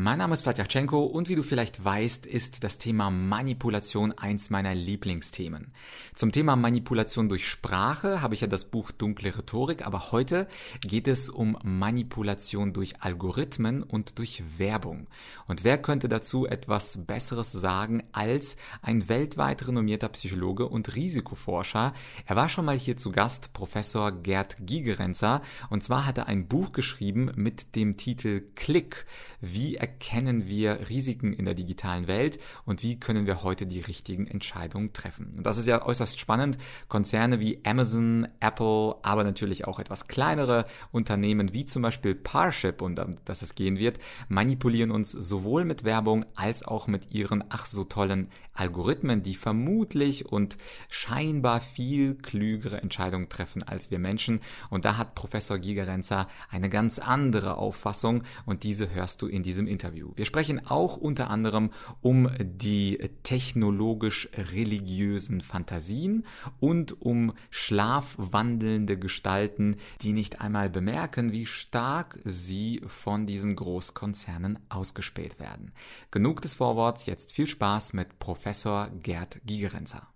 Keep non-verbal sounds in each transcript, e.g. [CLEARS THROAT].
Mein Name ist Vladyachenko und wie du vielleicht weißt, ist das Thema Manipulation eins meiner Lieblingsthemen. Zum Thema Manipulation durch Sprache habe ich ja das Buch Dunkle Rhetorik, aber heute geht es um Manipulation durch Algorithmen und durch Werbung. Und wer könnte dazu etwas Besseres sagen als ein weltweit renommierter Psychologe und Risikoforscher? Er war schon mal hier zu Gast, Professor Gerd Gigerenzer, und zwar hat er ein Buch geschrieben mit dem Titel Klick, wie erkennen wir Risiken in der digitalen Welt und wie können wir heute die richtigen Entscheidungen treffen. Und das ist ja äußerst spannend. Konzerne wie Amazon, Apple, aber natürlich auch etwas kleinere Unternehmen wie zum Beispiel Parship, und um das es gehen wird, manipulieren uns sowohl mit Werbung als auch mit ihren ach so tollen Algorithmen, die vermutlich und scheinbar viel klügere Entscheidungen treffen als wir Menschen. Und da hat Professor Gigerenzer eine ganz andere Auffassung und diese hörst du in diesem Interview. Wir sprechen auch unter anderem um die technologisch-religiösen Fantasien und um schlafwandelnde Gestalten, die nicht einmal bemerken, wie stark sie von diesen Großkonzernen ausgespäht werden. Genug des Vorworts, jetzt viel Spaß mit Professor Gerd Gigerenzer.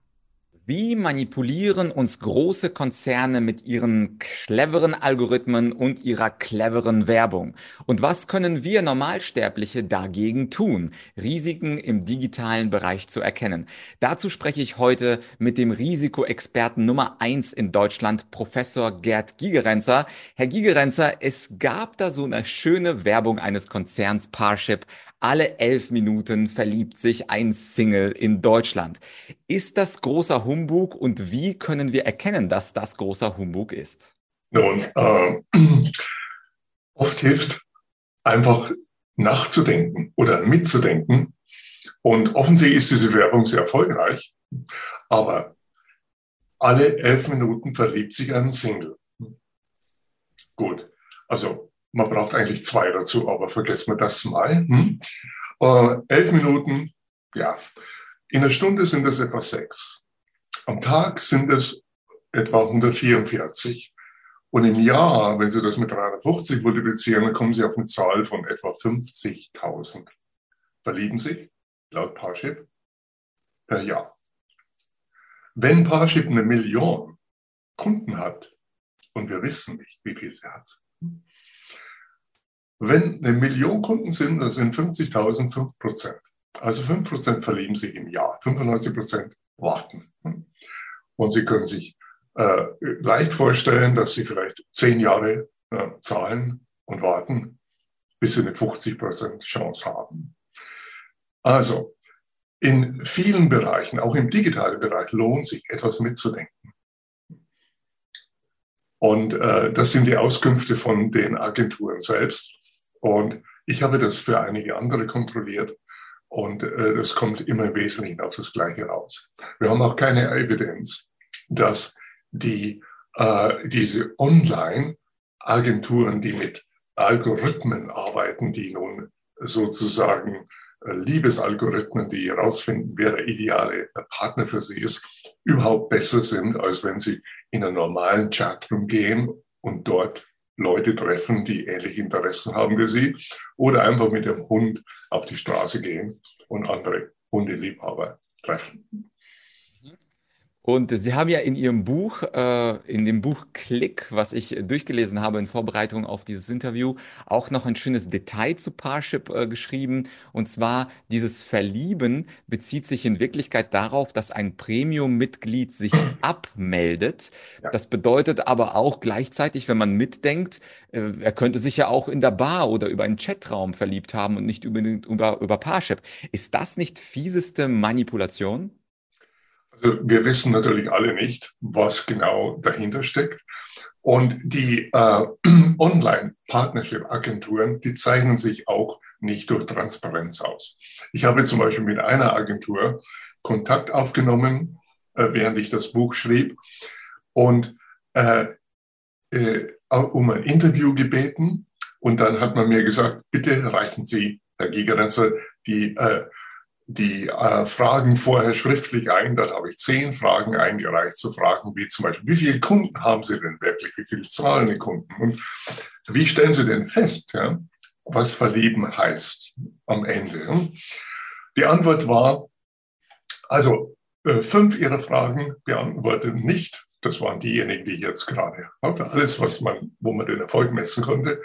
Wie manipulieren uns große Konzerne mit ihren cleveren Algorithmen und ihrer cleveren Werbung? Und was können wir Normalsterbliche dagegen tun, Risiken im digitalen Bereich zu erkennen? Dazu spreche ich heute mit dem Risikoexperten Nummer eins in Deutschland, Professor Gerd Gigerenzer. Herr Gigerenzer, es gab da so eine schöne Werbung eines Konzerns Parship. Alle elf Minuten verliebt sich ein Single in Deutschland. Ist das großer Humbug und wie können wir erkennen, dass das großer Humbug ist? Nun, äh, [CLEARS THROAT] oft hilft einfach nachzudenken oder mitzudenken. Und offensichtlich ist diese Werbung sehr erfolgreich, aber alle elf Minuten verliebt sich ein Single. Gut, also man braucht eigentlich zwei dazu, aber vergessen wir das mal. Hm? Äh, elf Minuten, ja. In einer Stunde sind es etwa sechs. Am Tag sind es etwa 144. Und im Jahr, wenn Sie das mit 350 multiplizieren, dann kommen Sie auf eine Zahl von etwa 50.000. Verlieben sich, laut Parship, per Jahr. Wenn Parship eine Million Kunden hat, und wir wissen nicht, wie viel sie hat, wenn eine Million Kunden sind, das sind 50.000, 5 Prozent. Also 5 Prozent verlieben sich im Jahr, 95 Prozent warten. Und Sie können sich äh, leicht vorstellen, dass Sie vielleicht 10 Jahre äh, zahlen und warten, bis Sie eine 50 Prozent Chance haben. Also in vielen Bereichen, auch im digitalen Bereich, lohnt sich etwas mitzudenken. Und äh, das sind die Auskünfte von den Agenturen selbst. Und ich habe das für einige andere kontrolliert und äh, das kommt immer im Wesentlichen auf das Gleiche raus. Wir haben auch keine Evidenz, dass die, äh, diese Online-Agenturen, die mit Algorithmen arbeiten, die nun sozusagen äh, Liebesalgorithmen, die herausfinden, wer der ideale Partner für sie ist, überhaupt besser sind, als wenn sie in einen normalen Chatroom gehen und dort Leute treffen, die ähnliche Interessen haben wie sie, oder einfach mit dem Hund auf die Straße gehen und andere Hundeliebhaber treffen. Und Sie haben ja in Ihrem Buch, äh, in dem Buch Klick, was ich durchgelesen habe in Vorbereitung auf dieses Interview, auch noch ein schönes Detail zu Parship äh, geschrieben. Und zwar, dieses Verlieben bezieht sich in Wirklichkeit darauf, dass ein Premium-Mitglied sich [CLEARS THROAT] abmeldet. Ja. Das bedeutet aber auch gleichzeitig, wenn man mitdenkt, äh, er könnte sich ja auch in der Bar oder über einen Chatraum verliebt haben und nicht unbedingt über, über Parship. Ist das nicht fieseste Manipulation? Also wir wissen natürlich alle nicht, was genau dahinter steckt. Und die äh, [CLEARS THROAT] Online-Partnership-Agenturen, die zeichnen sich auch nicht durch Transparenz aus. Ich habe zum Beispiel mit einer Agentur Kontakt aufgenommen, äh, während ich das Buch schrieb, und äh, äh, um ein Interview gebeten. Und dann hat man mir gesagt, bitte reichen Sie, Herr Gigerenzer, die äh, die äh, Fragen vorher schriftlich ein. Dann habe ich zehn Fragen eingereicht zu Fragen wie zum Beispiel, wie viele Kunden haben Sie denn wirklich? Wie viele zahlende Kunden? Und wie stellen Sie denn fest, ja, was verlieben heißt am Ende? Die Antwort war, also äh, fünf Ihrer Fragen beantwortet nicht. Das waren diejenigen, die ich jetzt gerade habe. Alles, was man, wo man den Erfolg messen konnte.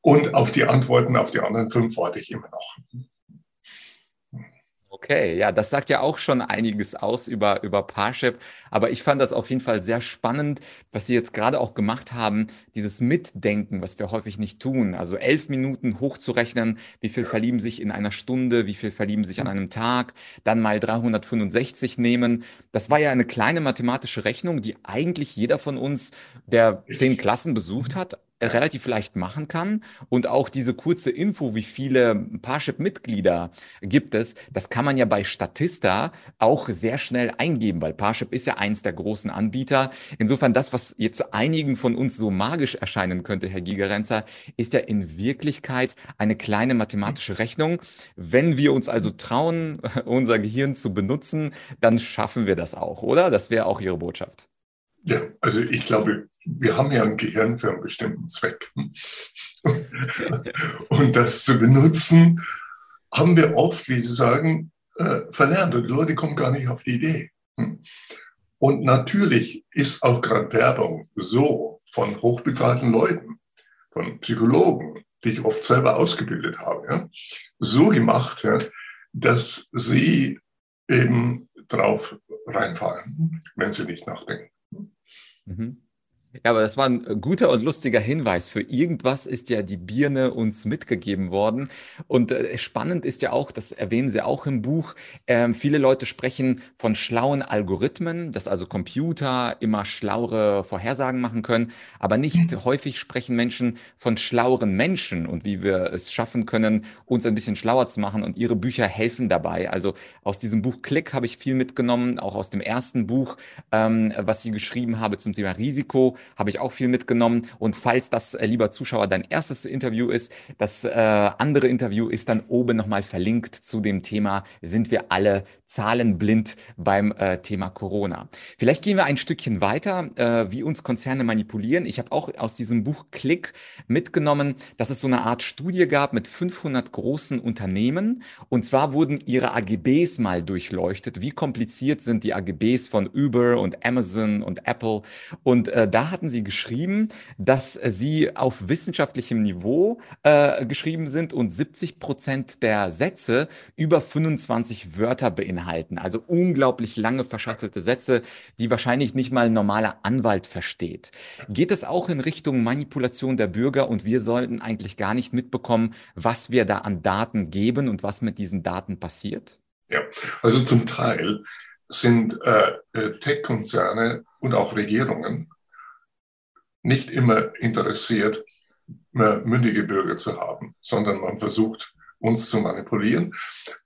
Und auf die Antworten auf die anderen fünf warte ich immer noch. Okay, ja, das sagt ja auch schon einiges aus über, über Parship. Aber ich fand das auf jeden Fall sehr spannend, was Sie jetzt gerade auch gemacht haben, dieses Mitdenken, was wir häufig nicht tun. Also elf Minuten hochzurechnen, wie viel verlieben sich in einer Stunde, wie viel verlieben sich an einem Tag, dann mal 365 nehmen. Das war ja eine kleine mathematische Rechnung, die eigentlich jeder von uns, der zehn Klassen besucht hat, relativ leicht machen kann. Und auch diese kurze Info, wie viele Parship-Mitglieder gibt es, das kann man ja bei Statista auch sehr schnell eingeben, weil Parship ist ja eins der großen Anbieter. Insofern das, was jetzt einigen von uns so magisch erscheinen könnte, Herr Gigerenzer, ist ja in Wirklichkeit eine kleine mathematische Rechnung. Wenn wir uns also trauen, [LAUGHS] unser Gehirn zu benutzen, dann schaffen wir das auch, oder? Das wäre auch Ihre Botschaft. Ja, also ich glaube, wir haben ja ein Gehirn für einen bestimmten Zweck. [LAUGHS] Und das zu benutzen, haben wir oft, wie Sie sagen, äh, verlernt. Und die Leute kommen gar nicht auf die Idee. Und natürlich ist auch gerade Werbung so von hochbezahlten Leuten, von Psychologen, die ich oft selber ausgebildet habe, ja, so gemacht, ja, dass sie eben drauf reinfallen, wenn sie nicht nachdenken. Mhm. Ja, aber das war ein äh, guter und lustiger Hinweis. Für irgendwas ist ja die Birne uns mitgegeben worden. Und äh, spannend ist ja auch, das erwähnen Sie auch im Buch, äh, viele Leute sprechen von schlauen Algorithmen, dass also Computer immer schlauere Vorhersagen machen können. Aber nicht mhm. häufig sprechen Menschen von schlaueren Menschen und wie wir es schaffen können, uns ein bisschen schlauer zu machen. Und Ihre Bücher helfen dabei. Also aus diesem Buch Klick habe ich viel mitgenommen, auch aus dem ersten Buch, ähm, was Sie geschrieben haben zum Thema Risiko habe ich auch viel mitgenommen. Und falls das, äh, lieber Zuschauer, dein erstes Interview ist, das äh, andere Interview ist dann oben nochmal verlinkt zu dem Thema, sind wir alle zahlenblind beim äh, Thema Corona. Vielleicht gehen wir ein Stückchen weiter, äh, wie uns Konzerne manipulieren. Ich habe auch aus diesem Buch Klick mitgenommen, dass es so eine Art Studie gab mit 500 großen Unternehmen. Und zwar wurden ihre AGBs mal durchleuchtet. Wie kompliziert sind die AGBs von Uber und Amazon und Apple? Und äh, da hatten sie geschrieben, dass äh, sie auf wissenschaftlichem Niveau äh, geschrieben sind und 70 Prozent der Sätze über 25 Wörter beinhalten. Also unglaublich lange verschachtelte Sätze, die wahrscheinlich nicht mal ein normaler Anwalt versteht. Geht es auch in Richtung Manipulation der Bürger und wir sollten eigentlich gar nicht mitbekommen, was wir da an Daten geben und was mit diesen Daten passiert? Ja, also zum Teil sind äh, äh Tech-Konzerne und auch Regierungen nicht immer interessiert, mündige Bürger zu haben, sondern man versucht, uns zu manipulieren.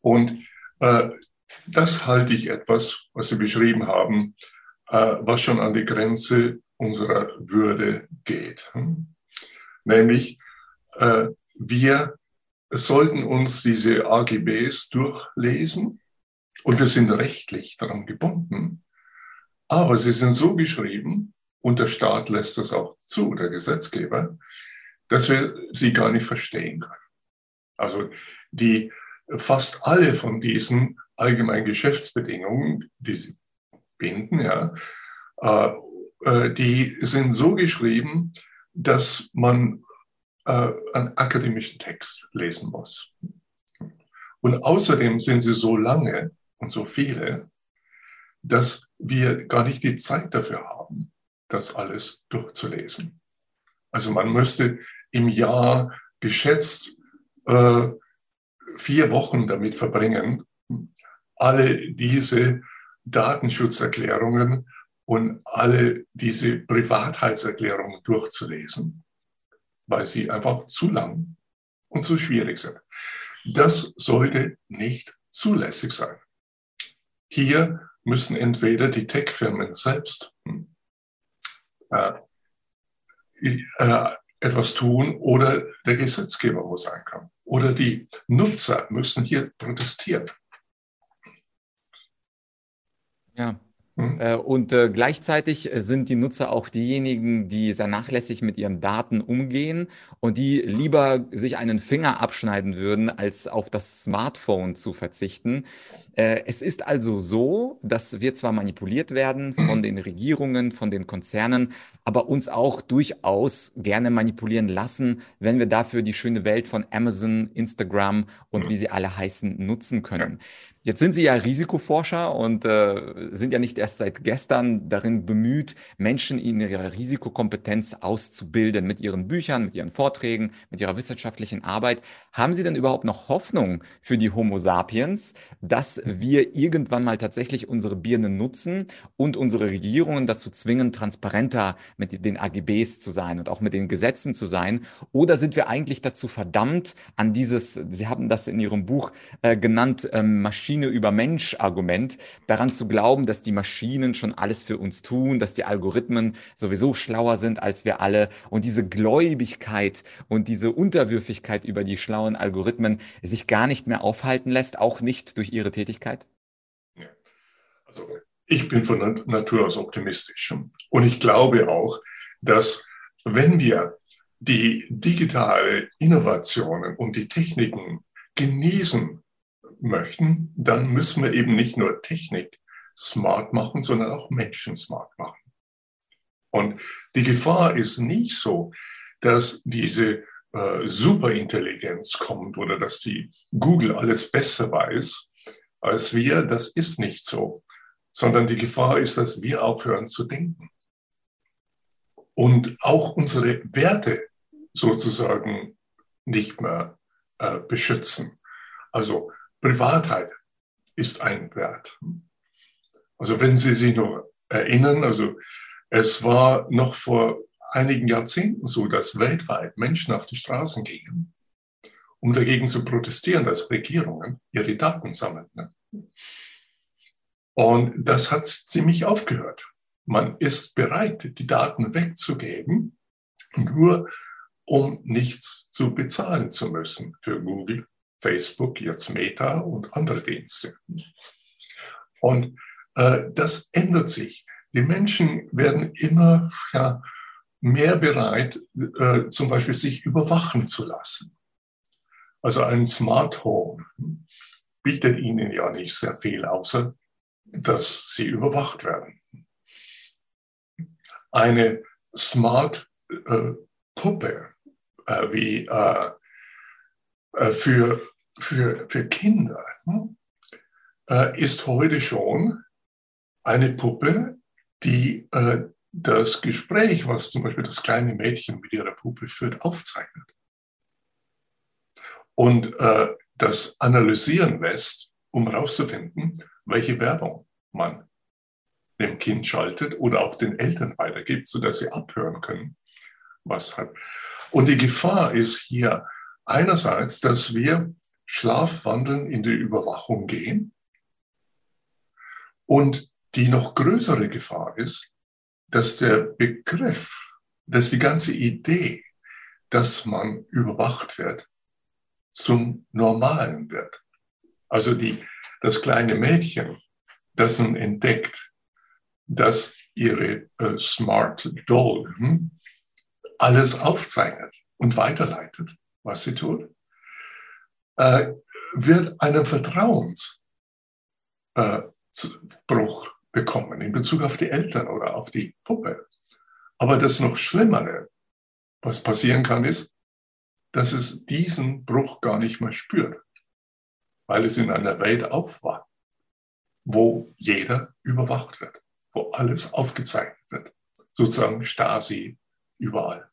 Und äh, das halte ich etwas, was Sie beschrieben haben, äh, was schon an die Grenze unserer Würde geht. Hm? Nämlich, äh, wir sollten uns diese AGBs durchlesen und wir sind rechtlich daran gebunden, aber sie sind so geschrieben, und der Staat lässt das auch zu, der Gesetzgeber, dass wir sie gar nicht verstehen können. Also die fast alle von diesen allgemeinen Geschäftsbedingungen, die sie binden, ja, äh, äh, die sind so geschrieben, dass man äh, einen akademischen Text lesen muss. Und außerdem sind sie so lange und so viele, dass wir gar nicht die Zeit dafür haben, das alles durchzulesen. Also man müsste im Jahr geschätzt äh, vier Wochen damit verbringen, alle diese Datenschutzerklärungen und alle diese Privatheitserklärungen durchzulesen, weil sie einfach zu lang und zu schwierig sind. Das sollte nicht zulässig sein. Hier müssen entweder die Tech-Firmen selbst äh, äh, etwas tun oder der Gesetzgeber muss einkommen oder die Nutzer müssen hier protestieren. Ja, und äh, gleichzeitig äh, sind die Nutzer auch diejenigen, die sehr nachlässig mit ihren Daten umgehen und die lieber sich einen Finger abschneiden würden, als auf das Smartphone zu verzichten. Äh, es ist also so, dass wir zwar manipuliert werden [CLEARS THROAT] von den Regierungen, von den Konzernen, aber uns auch durchaus gerne manipulieren lassen, wenn wir dafür die schöne Welt von Amazon, Instagram und wie sie alle heißen nutzen können. Jetzt sind Sie ja Risikoforscher und äh, sind ja nicht erst seit gestern darin bemüht, Menschen in ihrer Risikokompetenz auszubilden mit Ihren Büchern, mit Ihren Vorträgen, mit Ihrer wissenschaftlichen Arbeit. Haben Sie denn überhaupt noch Hoffnung für die Homo sapiens, dass wir irgendwann mal tatsächlich unsere Birne nutzen und unsere Regierungen dazu zwingen, transparenter mit den AGBs zu sein und auch mit den Gesetzen zu sein? Oder sind wir eigentlich dazu verdammt, an dieses, Sie haben das in Ihrem Buch äh, genannt, äh, Maschinen Maschine über Mensch Argument, daran zu glauben, dass die Maschinen schon alles für uns tun, dass die Algorithmen sowieso schlauer sind als wir alle. Und diese Gläubigkeit und diese Unterwürfigkeit über die schlauen Algorithmen sich gar nicht mehr aufhalten lässt, auch nicht durch ihre Tätigkeit? Also ich bin von Natur aus optimistisch. Und ich glaube auch, dass wenn wir die digitale Innovationen und die Techniken genießen möchten, dann müssen wir eben nicht nur Technik smart machen, sondern auch Menschen smart machen. Und die Gefahr ist nicht so, dass diese äh, Superintelligenz kommt oder dass die Google alles besser weiß als wir. Das ist nicht so, sondern die Gefahr ist, dass wir aufhören zu denken und auch unsere Werte sozusagen nicht mehr äh, beschützen. Also Privatheit ist ein Wert. Also wenn Sie sich noch erinnern, also es war noch vor einigen Jahrzehnten so, dass weltweit Menschen auf die Straßen gingen, um dagegen zu protestieren, dass Regierungen ihre Daten sammeln. Und das hat ziemlich aufgehört. Man ist bereit, die Daten wegzugeben, nur um nichts zu bezahlen zu müssen für Google Facebook, jetzt Meta und andere Dienste. Und äh, das ändert sich. Die Menschen werden immer ja, mehr bereit, äh, zum Beispiel sich überwachen zu lassen. Also ein Smart Home bietet ihnen ja nicht sehr viel, außer dass sie überwacht werden. Eine Smart äh, Puppe äh, wie äh, äh für für, für Kinder hm, äh, ist heute schon eine Puppe, die äh, das Gespräch, was zum Beispiel das kleine Mädchen mit ihrer Puppe führt, aufzeichnet. Und äh, das analysieren lässt, um herauszufinden, welche Werbung man dem Kind schaltet oder auch den Eltern weitergibt, sodass sie abhören können, was hat. Und die Gefahr ist hier einerseits, dass wir Schlafwandeln in die Überwachung gehen. Und die noch größere Gefahr ist, dass der Begriff, dass die ganze Idee, dass man überwacht wird, zum Normalen wird. Also die, das kleine Mädchen, das nun entdeckt, dass ihre äh, Smart Doll hm, alles aufzeichnet und weiterleitet, was sie tut äh, wird einen Vertrauensbruch äh, bekommen in Bezug auf die Eltern oder auf die Puppe. Aber das noch Schlimmere, was passieren kann, ist, dass es diesen Bruch gar nicht mehr spürt, weil es in einer Welt aufwacht, wo jeder überwacht wird, wo alles aufgezeichnet wird, sozusagen Stasi überall.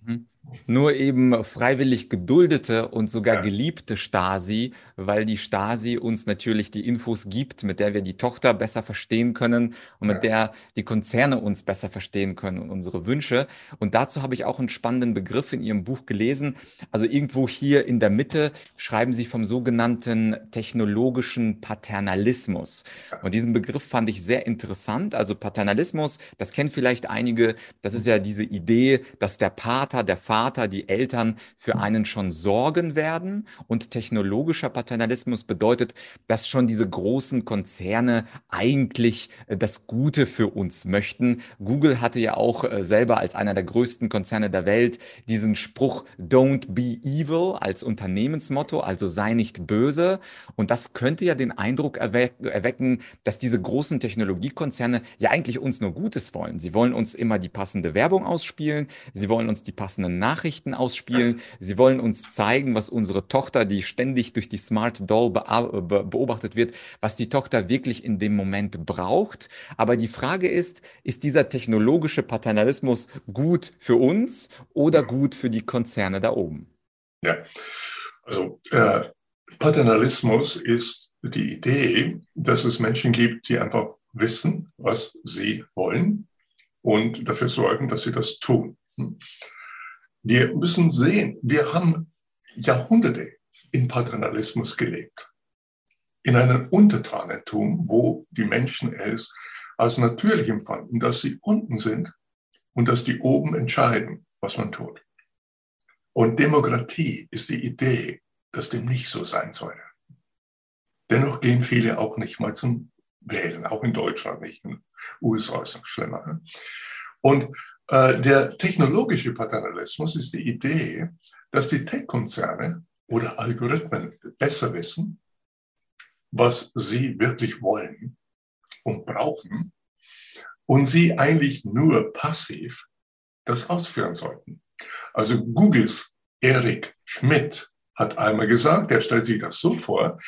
Mhm nur eben freiwillig geduldete und sogar ja. geliebte Stasi, weil die Stasi uns natürlich die Infos gibt, mit der wir die Tochter besser verstehen können und mit der die Konzerne uns besser verstehen können und unsere Wünsche. Und dazu habe ich auch einen spannenden Begriff in Ihrem Buch gelesen. Also irgendwo hier in der Mitte schreiben Sie vom sogenannten technologischen Paternalismus. Und diesen Begriff fand ich sehr interessant. Also Paternalismus, das kennen vielleicht einige, das ist ja diese Idee, dass der Pater, der Vater, Vater, die Eltern für einen schon sorgen werden. Und technologischer Paternalismus bedeutet, dass schon diese großen Konzerne eigentlich äh, das Gute für uns möchten. Google hatte ja auch äh, selber als einer der größten Konzerne der Welt diesen Spruch Don't be evil als Unternehmensmotto, also sei nicht böse. Und das könnte ja den Eindruck erwecken, dass diese großen Technologiekonzerne ja eigentlich uns nur Gutes wollen. Sie wollen uns immer die passende Werbung ausspielen, sie wollen uns die passenden Nachrichten ausspielen, sie wollen uns zeigen, was unsere Tochter, die ständig durch die Smart Doll beobachtet wird, was die Tochter wirklich in dem Moment braucht. Aber die Frage ist, ist dieser technologische Paternalismus gut für uns oder gut für die Konzerne da oben? Ja, also äh, Paternalismus ist die Idee, dass es Menschen gibt, die einfach wissen, was sie wollen und dafür sorgen, dass sie das tun. Wir müssen sehen, wir haben Jahrhunderte in Paternalismus gelebt. In einem Untertanentum, wo die Menschen es als natürlich empfanden, dass sie unten sind und dass die oben entscheiden, was man tut. Und Demokratie ist die Idee, dass dem nicht so sein soll. Dennoch gehen viele auch nicht mal zum Wählen, auch in Deutschland nicht. In den USA ist es noch schlimmer. Und der technologische Paternalismus ist die Idee, dass die Tech-Konzerne oder Algorithmen besser wissen, was sie wirklich wollen und brauchen und sie eigentlich nur passiv das ausführen sollten. Also Googles Eric Schmidt hat einmal gesagt, er stellt sich das so vor,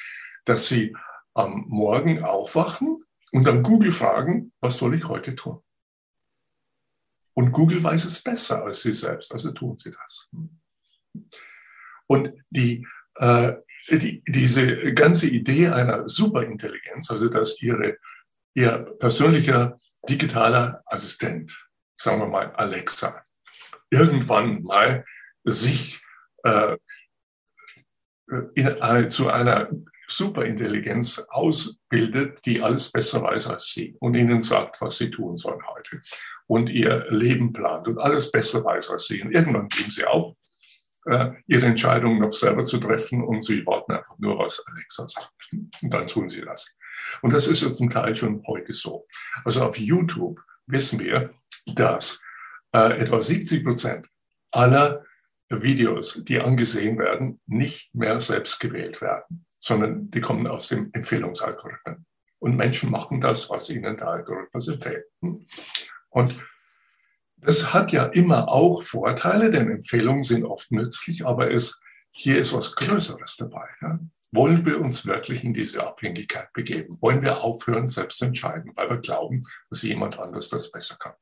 dass sie am Morgen aufwachen und dann Google fragen, was soll ich heute tun? Und Google weiß es besser als sie selbst, also tun sie das. Und die, äh, die, diese ganze Idee einer Superintelligenz, also dass ihre, ihr persönlicher digitaler Assistent, sagen wir mal Alexa, irgendwann mal sich äh, in, äh, zu einer Superintelligenz ausbildet, die alles besser weiß als sie und ihnen sagt, was sie tun sollen heute und ihr Leben plant und alles besser weiß als sie. Und irgendwann geben sie auf, äh, ihre Entscheidungen noch selber zu treffen und sie warten einfach nur, was Alexa sagt. Und dann tun sie das. Und das ist ja zum Teil schon heute so. Also auf YouTube wissen wir, dass äh, etwa 70 Prozent aller Videos, die angesehen werden, nicht mehr selbst gewählt werden sondern die kommen aus dem Empfehlungsalgorithmen. Und Menschen machen das, was ihnen der Algorithmus empfiehlt. Und das hat ja immer auch Vorteile, denn Empfehlungen sind oft nützlich, aber es, hier ist was Größeres dabei. Ja? Wollen wir uns wirklich in diese Abhängigkeit begeben? Wollen wir aufhören, selbst zu entscheiden, weil wir glauben, dass jemand anders das besser kann?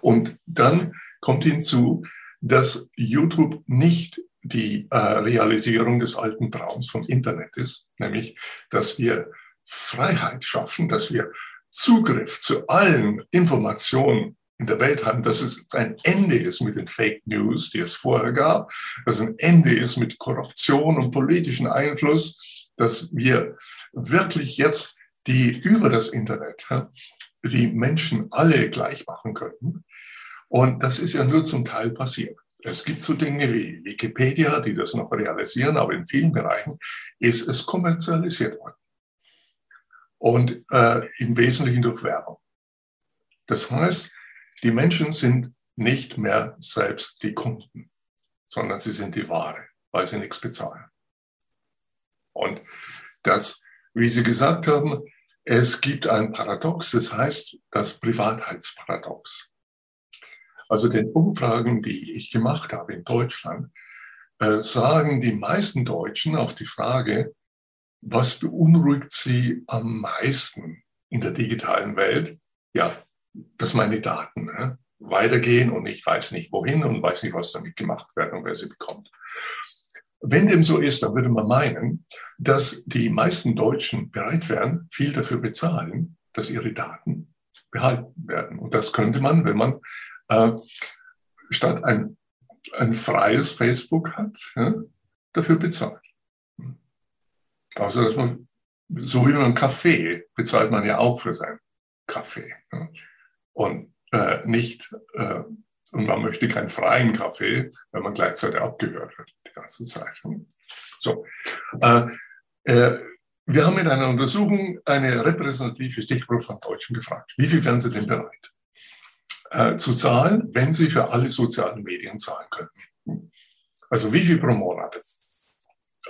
Und dann kommt hinzu, dass YouTube nicht die äh, Realisierung des alten Traums vom Internet ist, nämlich, dass wir Freiheit schaffen, dass wir Zugriff zu allen Informationen in der Welt haben, dass es ein Ende ist mit den Fake News, die es vorher gab, dass ein Ende ist mit Korruption und politischen Einfluss, dass wir wirklich jetzt die über das Internet die Menschen alle gleich machen könnten. Und das ist ja nur zum Teil passiert. Es gibt so Dinge wie Wikipedia, die das noch realisieren, aber in vielen Bereichen ist es kommerzialisiert worden. Und äh, im Wesentlichen durch Werbung. Das heißt, die Menschen sind nicht mehr selbst die Kunden, sondern sie sind die Ware, weil sie nichts bezahlen. Und das, wie Sie gesagt haben, es gibt ein Paradox, das heißt das Privatheitsparadox. Also den Umfragen, die ich gemacht habe in Deutschland, äh, sagen die meisten Deutschen auf die Frage, was beunruhigt sie am meisten in der digitalen Welt? Ja, dass meine Daten ne, weitergehen und ich weiß nicht wohin und weiß nicht, was damit gemacht wird und wer sie bekommt. Wenn dem so ist, dann würde man meinen, dass die meisten Deutschen bereit wären, viel dafür bezahlen, dass ihre Daten behalten werden. Und das könnte man, wenn man äh, statt ein, ein freies Facebook hat, ja, dafür bezahlt. Also, dass man, so wie man Kaffee bezahlt man ja auch für seinen Kaffee. Ja. Und äh, nicht, äh, Und man möchte keinen freien Kaffee, wenn man gleichzeitig abgehört wird die ganze Zeit. So. Äh, äh, wir haben in einer Untersuchung eine repräsentative Stichprobe von Deutschen gefragt. Wie viel wären sie denn bereit äh, zu zahlen, wenn sie für alle sozialen Medien zahlen könnten? Also wie viel pro Monat?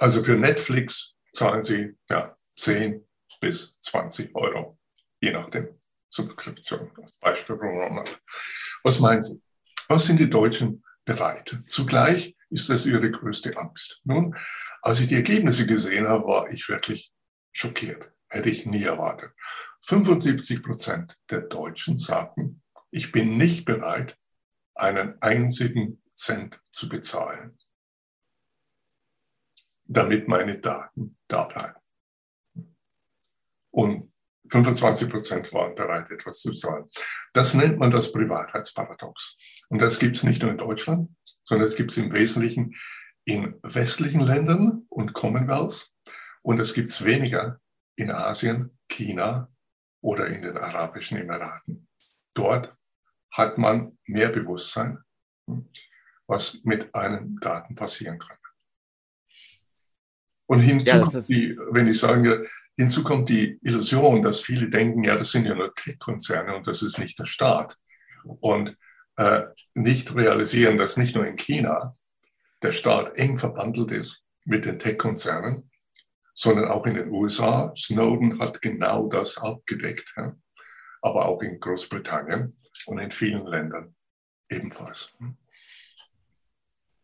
Also für Netflix zahlen sie ja, 10 bis 20 Euro, je nachdem. Subskription als Beispiel pro Monat. Was meinen Sie? Was sind die Deutschen bereit? Zugleich ist das ihre größte Angst. Nun, als ich die Ergebnisse gesehen habe, war ich wirklich schockiert. Hätte ich nie erwartet. 75 Prozent der Deutschen sagten, ich bin nicht bereit, einen einzigen Cent zu bezahlen, damit meine Daten da bleiben. Und 25 Prozent waren bereit, etwas zu zahlen. Das nennt man das Privatheitsparadox. Und das gibt es nicht nur in Deutschland, sondern es gibt es im Wesentlichen in westlichen Ländern und Commonwealths. Und es gibt es weniger in Asien, China oder in den Arabischen Emiraten. Dort hat man mehr Bewusstsein, was mit einem Daten passieren kann. Und hinzu ja, kommt die, wenn ich sage, Hinzu kommt die Illusion, dass viele denken, ja, das sind ja nur Tech-Konzerne und das ist nicht der Staat. Und äh, nicht realisieren, dass nicht nur in China der Staat eng verbandelt ist mit den Tech-Konzernen, sondern auch in den USA. Snowden hat genau das abgedeckt, ja? Aber auch in Großbritannien und in vielen Ländern ebenfalls.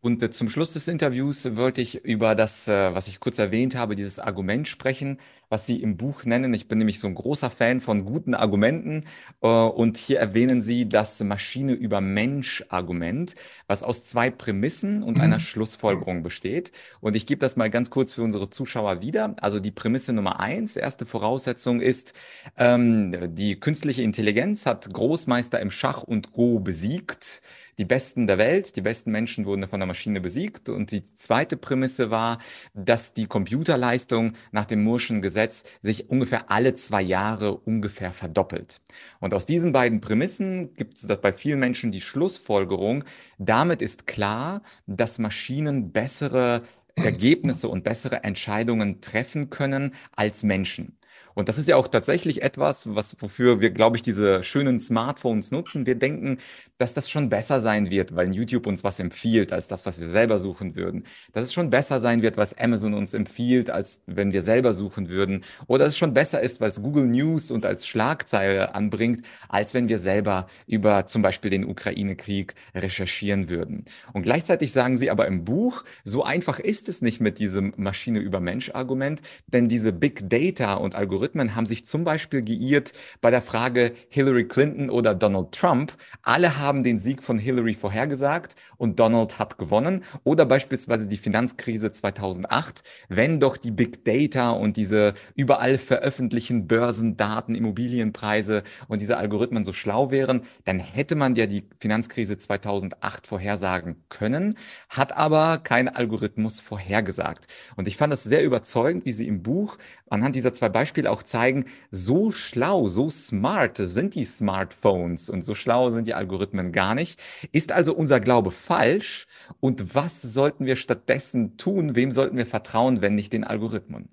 Und äh, zum Schluss des Interviews wollte ich über das, äh, was ich kurz erwähnt habe, dieses Argument sprechen, was Sie im Buch nennen. Ich bin nämlich so ein großer Fan von guten Argumenten. Äh, und hier erwähnen Sie das Maschine über Mensch-Argument, was aus zwei Prämissen und einer mhm. Schlussfolgerung besteht. Und ich gebe das mal ganz kurz für unsere Zuschauer wieder. Also die Prämisse Nummer eins, erste Voraussetzung ist, ähm, die künstliche Intelligenz hat Großmeister im Schach und Go besiegt die Besten der Welt, die besten Menschen wurden von der Maschine besiegt. Und die zweite Prämisse war, dass die Computerleistung nach dem Murschen Gesetz sich ungefähr alle zwei Jahre ungefähr verdoppelt. Und aus diesen beiden Prämissen gibt es bei vielen Menschen die Schlussfolgerung, damit ist klar, dass Maschinen bessere Ergebnisse und bessere Entscheidungen treffen können als Menschen. Und das ist ja auch tatsächlich etwas, was, wofür wir, glaube ich, diese schönen Smartphones nutzen. Wir denken, dass das schon besser sein wird, weil YouTube uns was empfiehlt, als das, was wir selber suchen würden. Dass es schon besser sein wird, was Amazon uns empfiehlt, als wenn wir selber suchen würden. Oder dass es schon besser ist, weil es Google News und als Schlagzeile anbringt, als wenn wir selber über zum Beispiel den Ukraine-Krieg recherchieren würden. Und gleichzeitig sagen sie aber im Buch, so einfach ist es nicht mit diesem Maschine über Mensch-Argument, denn diese Big Data und Algorithmen haben sich zum Beispiel geirrt bei der Frage Hillary Clinton oder Donald Trump. Alle haben den Sieg von Hillary vorhergesagt und Donald hat gewonnen. Oder beispielsweise die Finanzkrise 2008. Wenn doch die Big Data und diese überall veröffentlichen Börsendaten, Immobilienpreise und diese Algorithmen so schlau wären, dann hätte man ja die Finanzkrise 2008 vorhersagen können, hat aber kein Algorithmus vorhergesagt. Und ich fand das sehr überzeugend, wie sie im Buch anhand dieser zwei Beispiele auch zeigen, so schlau, so smart sind die Smartphones und so schlau sind die Algorithmen gar nicht. Ist also unser Glaube falsch? Und was sollten wir stattdessen tun? Wem sollten wir vertrauen, wenn nicht den Algorithmen?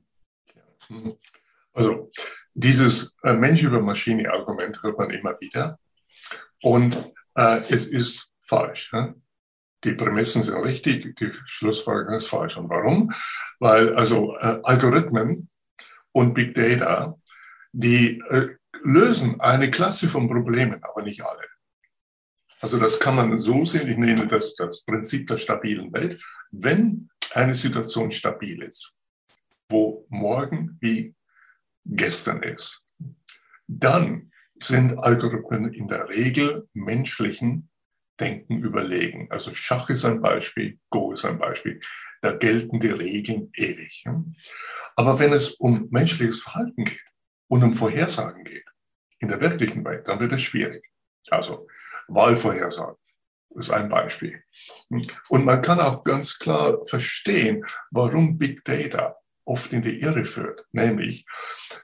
Also dieses äh, Mensch über Maschine-Argument hört man immer wieder. Und äh, es ist falsch. Ne? Die Prämissen sind richtig, die Schlussfolgerung ist falsch. Und warum? Weil also äh, Algorithmen und Big Data, die äh, lösen eine Klasse von Problemen, aber nicht alle. Also das kann man so sehen, ich nenne das das Prinzip der stabilen Welt. Wenn eine Situation stabil ist, wo morgen wie gestern ist, dann sind Algorithmen in der Regel menschlichen Denken überlegen. Also Schach ist ein Beispiel, Go ist ein Beispiel. Da gelten die Regeln ewig. Aber wenn es um menschliches Verhalten geht und um Vorhersagen geht, in der wirklichen Welt, dann wird es schwierig. Also Wahlvorhersagen ist ein Beispiel. Und man kann auch ganz klar verstehen, warum Big Data oft in die Irre führt. Nämlich,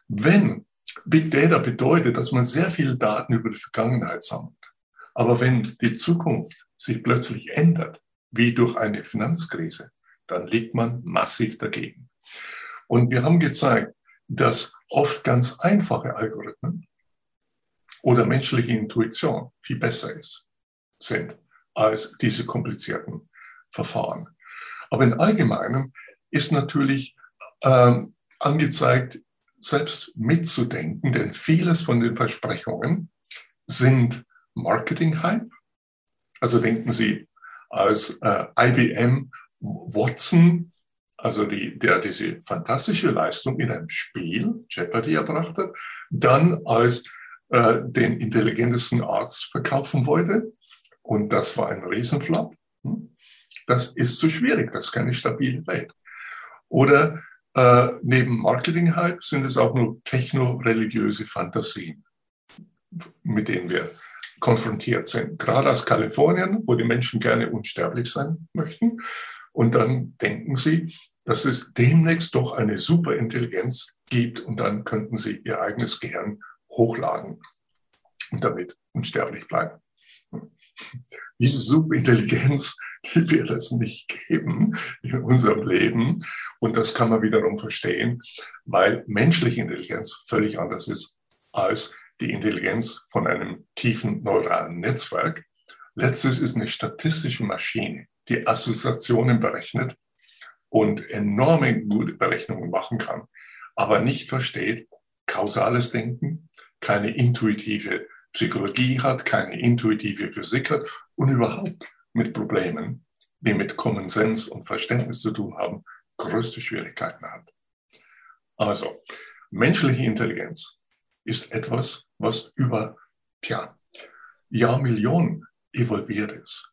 wenn Big Data bedeutet, dass man sehr viele Daten über die Vergangenheit sammelt, Aber wenn die Zukunft sich plötzlich ändert, wie durch eine Finanzkrise, dann liegt man massiv dagegen. Und wir haben gezeigt, dass oft ganz einfache Algorithmen oder menschliche Intuition viel besser ist, sind als diese komplizierten Verfahren. Aber im Allgemeinen ist natürlich ähm, angezeigt, selbst mitzudenken, denn vieles von den Versprechungen sind Marketing-Hype. Also denken Sie als äh, IBM Watson, also die, der diese fantastische Leistung in einem Spiel, Jeopardy, erbracht hat, dann als äh, den intelligentesten Arzt verkaufen wollte. Und das war ein Riesenflop. Hm? Das ist zu schwierig, das ist keine stabile Welt. Oder äh, neben Marketing-Hype sind es auch nur techno-religiöse Fantasien, mit denen wir konfrontiert sind. Gerade aus Kalifornien, wo die Menschen gerne unsterblich sein möchten. Und dann denken sie, dass es demnächst doch eine Superintelligenz gibt und dann könnten sie ihr eigenes Gehirn hochladen und damit unsterblich bleiben. Diese Superintelligenz, die wird es nicht geben in unserem Leben. Und das kann man wiederum verstehen, weil menschliche Intelligenz völlig anders ist als die Intelligenz von einem tiefen neuralen Netzwerk. Letztes ist eine statistische Maschine, die Assoziationen berechnet und enorme gute Berechnungen machen kann, aber nicht versteht kausales Denken, keine intuitive Psychologie hat, keine intuitive Physik hat und überhaupt mit Problemen, die mit Common Sense und Verständnis zu tun haben, größte Schwierigkeiten hat. Also, menschliche Intelligenz ist etwas, was über tja, Jahrmillionen evolviert ist.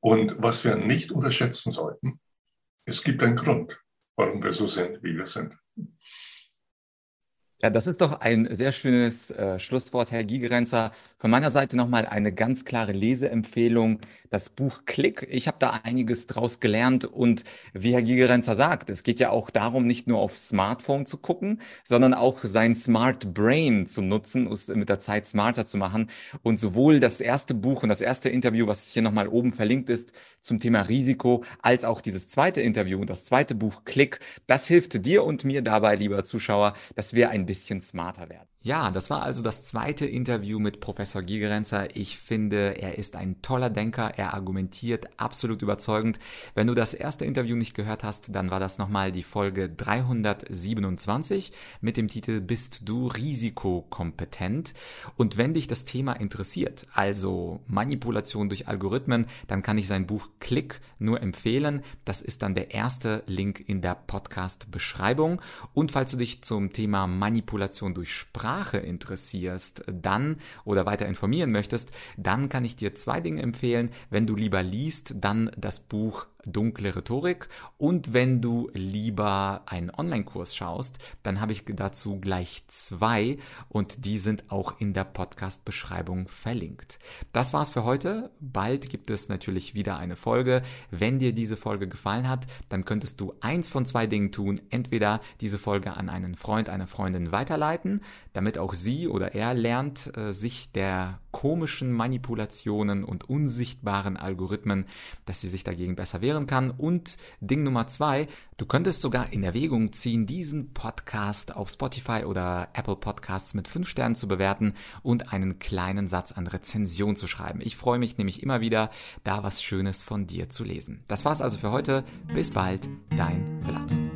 Und was wir nicht unterschätzen sollten, es gibt einen Grund, warum wir so sind, wie wir sind. Ja, das ist doch ein sehr schönes äh, Schlusswort, Herr Gigerenzer. Von meiner Seite nochmal eine ganz klare Leseempfehlung. Das Buch Klick. Ich habe da einiges draus gelernt und wie Herr Gigerenzer sagt, es geht ja auch darum, nicht nur auf Smartphone zu gucken, sondern auch sein Smart Brain zu nutzen, es mit der Zeit smarter zu machen. Und sowohl das erste Buch und das erste Interview, was hier nochmal oben verlinkt ist zum Thema Risiko, als auch dieses zweite Interview und das zweite Buch Klick, das hilft dir und mir dabei, lieber Zuschauer, dass wir ein bisschen smarter werden. Ja, das war also das zweite Interview mit Professor Gigerenzer. Ich finde, er ist ein toller Denker, er argumentiert absolut überzeugend. Wenn du das erste Interview nicht gehört hast, dann war das nochmal die Folge 327 mit dem Titel Bist du risikokompetent? Und wenn dich das Thema interessiert, also Manipulation durch Algorithmen, dann kann ich sein Buch Klick nur empfehlen. Das ist dann der erste Link in der Podcast-Beschreibung. Und falls du dich zum Thema Manipulation durch Sprache Sprache interessierst, dann oder weiter informieren möchtest, dann kann ich dir zwei Dinge empfehlen. Wenn du lieber liest, dann das Buch dunkle Rhetorik. Und wenn du lieber einen Online-Kurs schaust, dann habe ich dazu gleich zwei und die sind auch in der Podcast-Beschreibung verlinkt. Das war's für heute. Bald gibt es natürlich wieder eine Folge. Wenn dir diese Folge gefallen hat, dann könntest du eins von zwei Dingen tun. Entweder diese Folge an einen Freund, eine Freundin weiterleiten, damit auch sie oder er lernt, äh, sich der komischen Manipulationen und unsichtbaren Algorithmen, dass sie sich dagegen besser wehren kann. Und Ding Nummer zwei, du könntest sogar in Erwägung ziehen, diesen Podcast auf Spotify oder Apple Podcasts mit fünf Sternen zu bewerten und einen kleinen Satz an Rezension zu schreiben. Ich freue mich nämlich immer wieder, da was Schönes von dir zu lesen. Das war's also für heute. Bis bald, dein Vlad.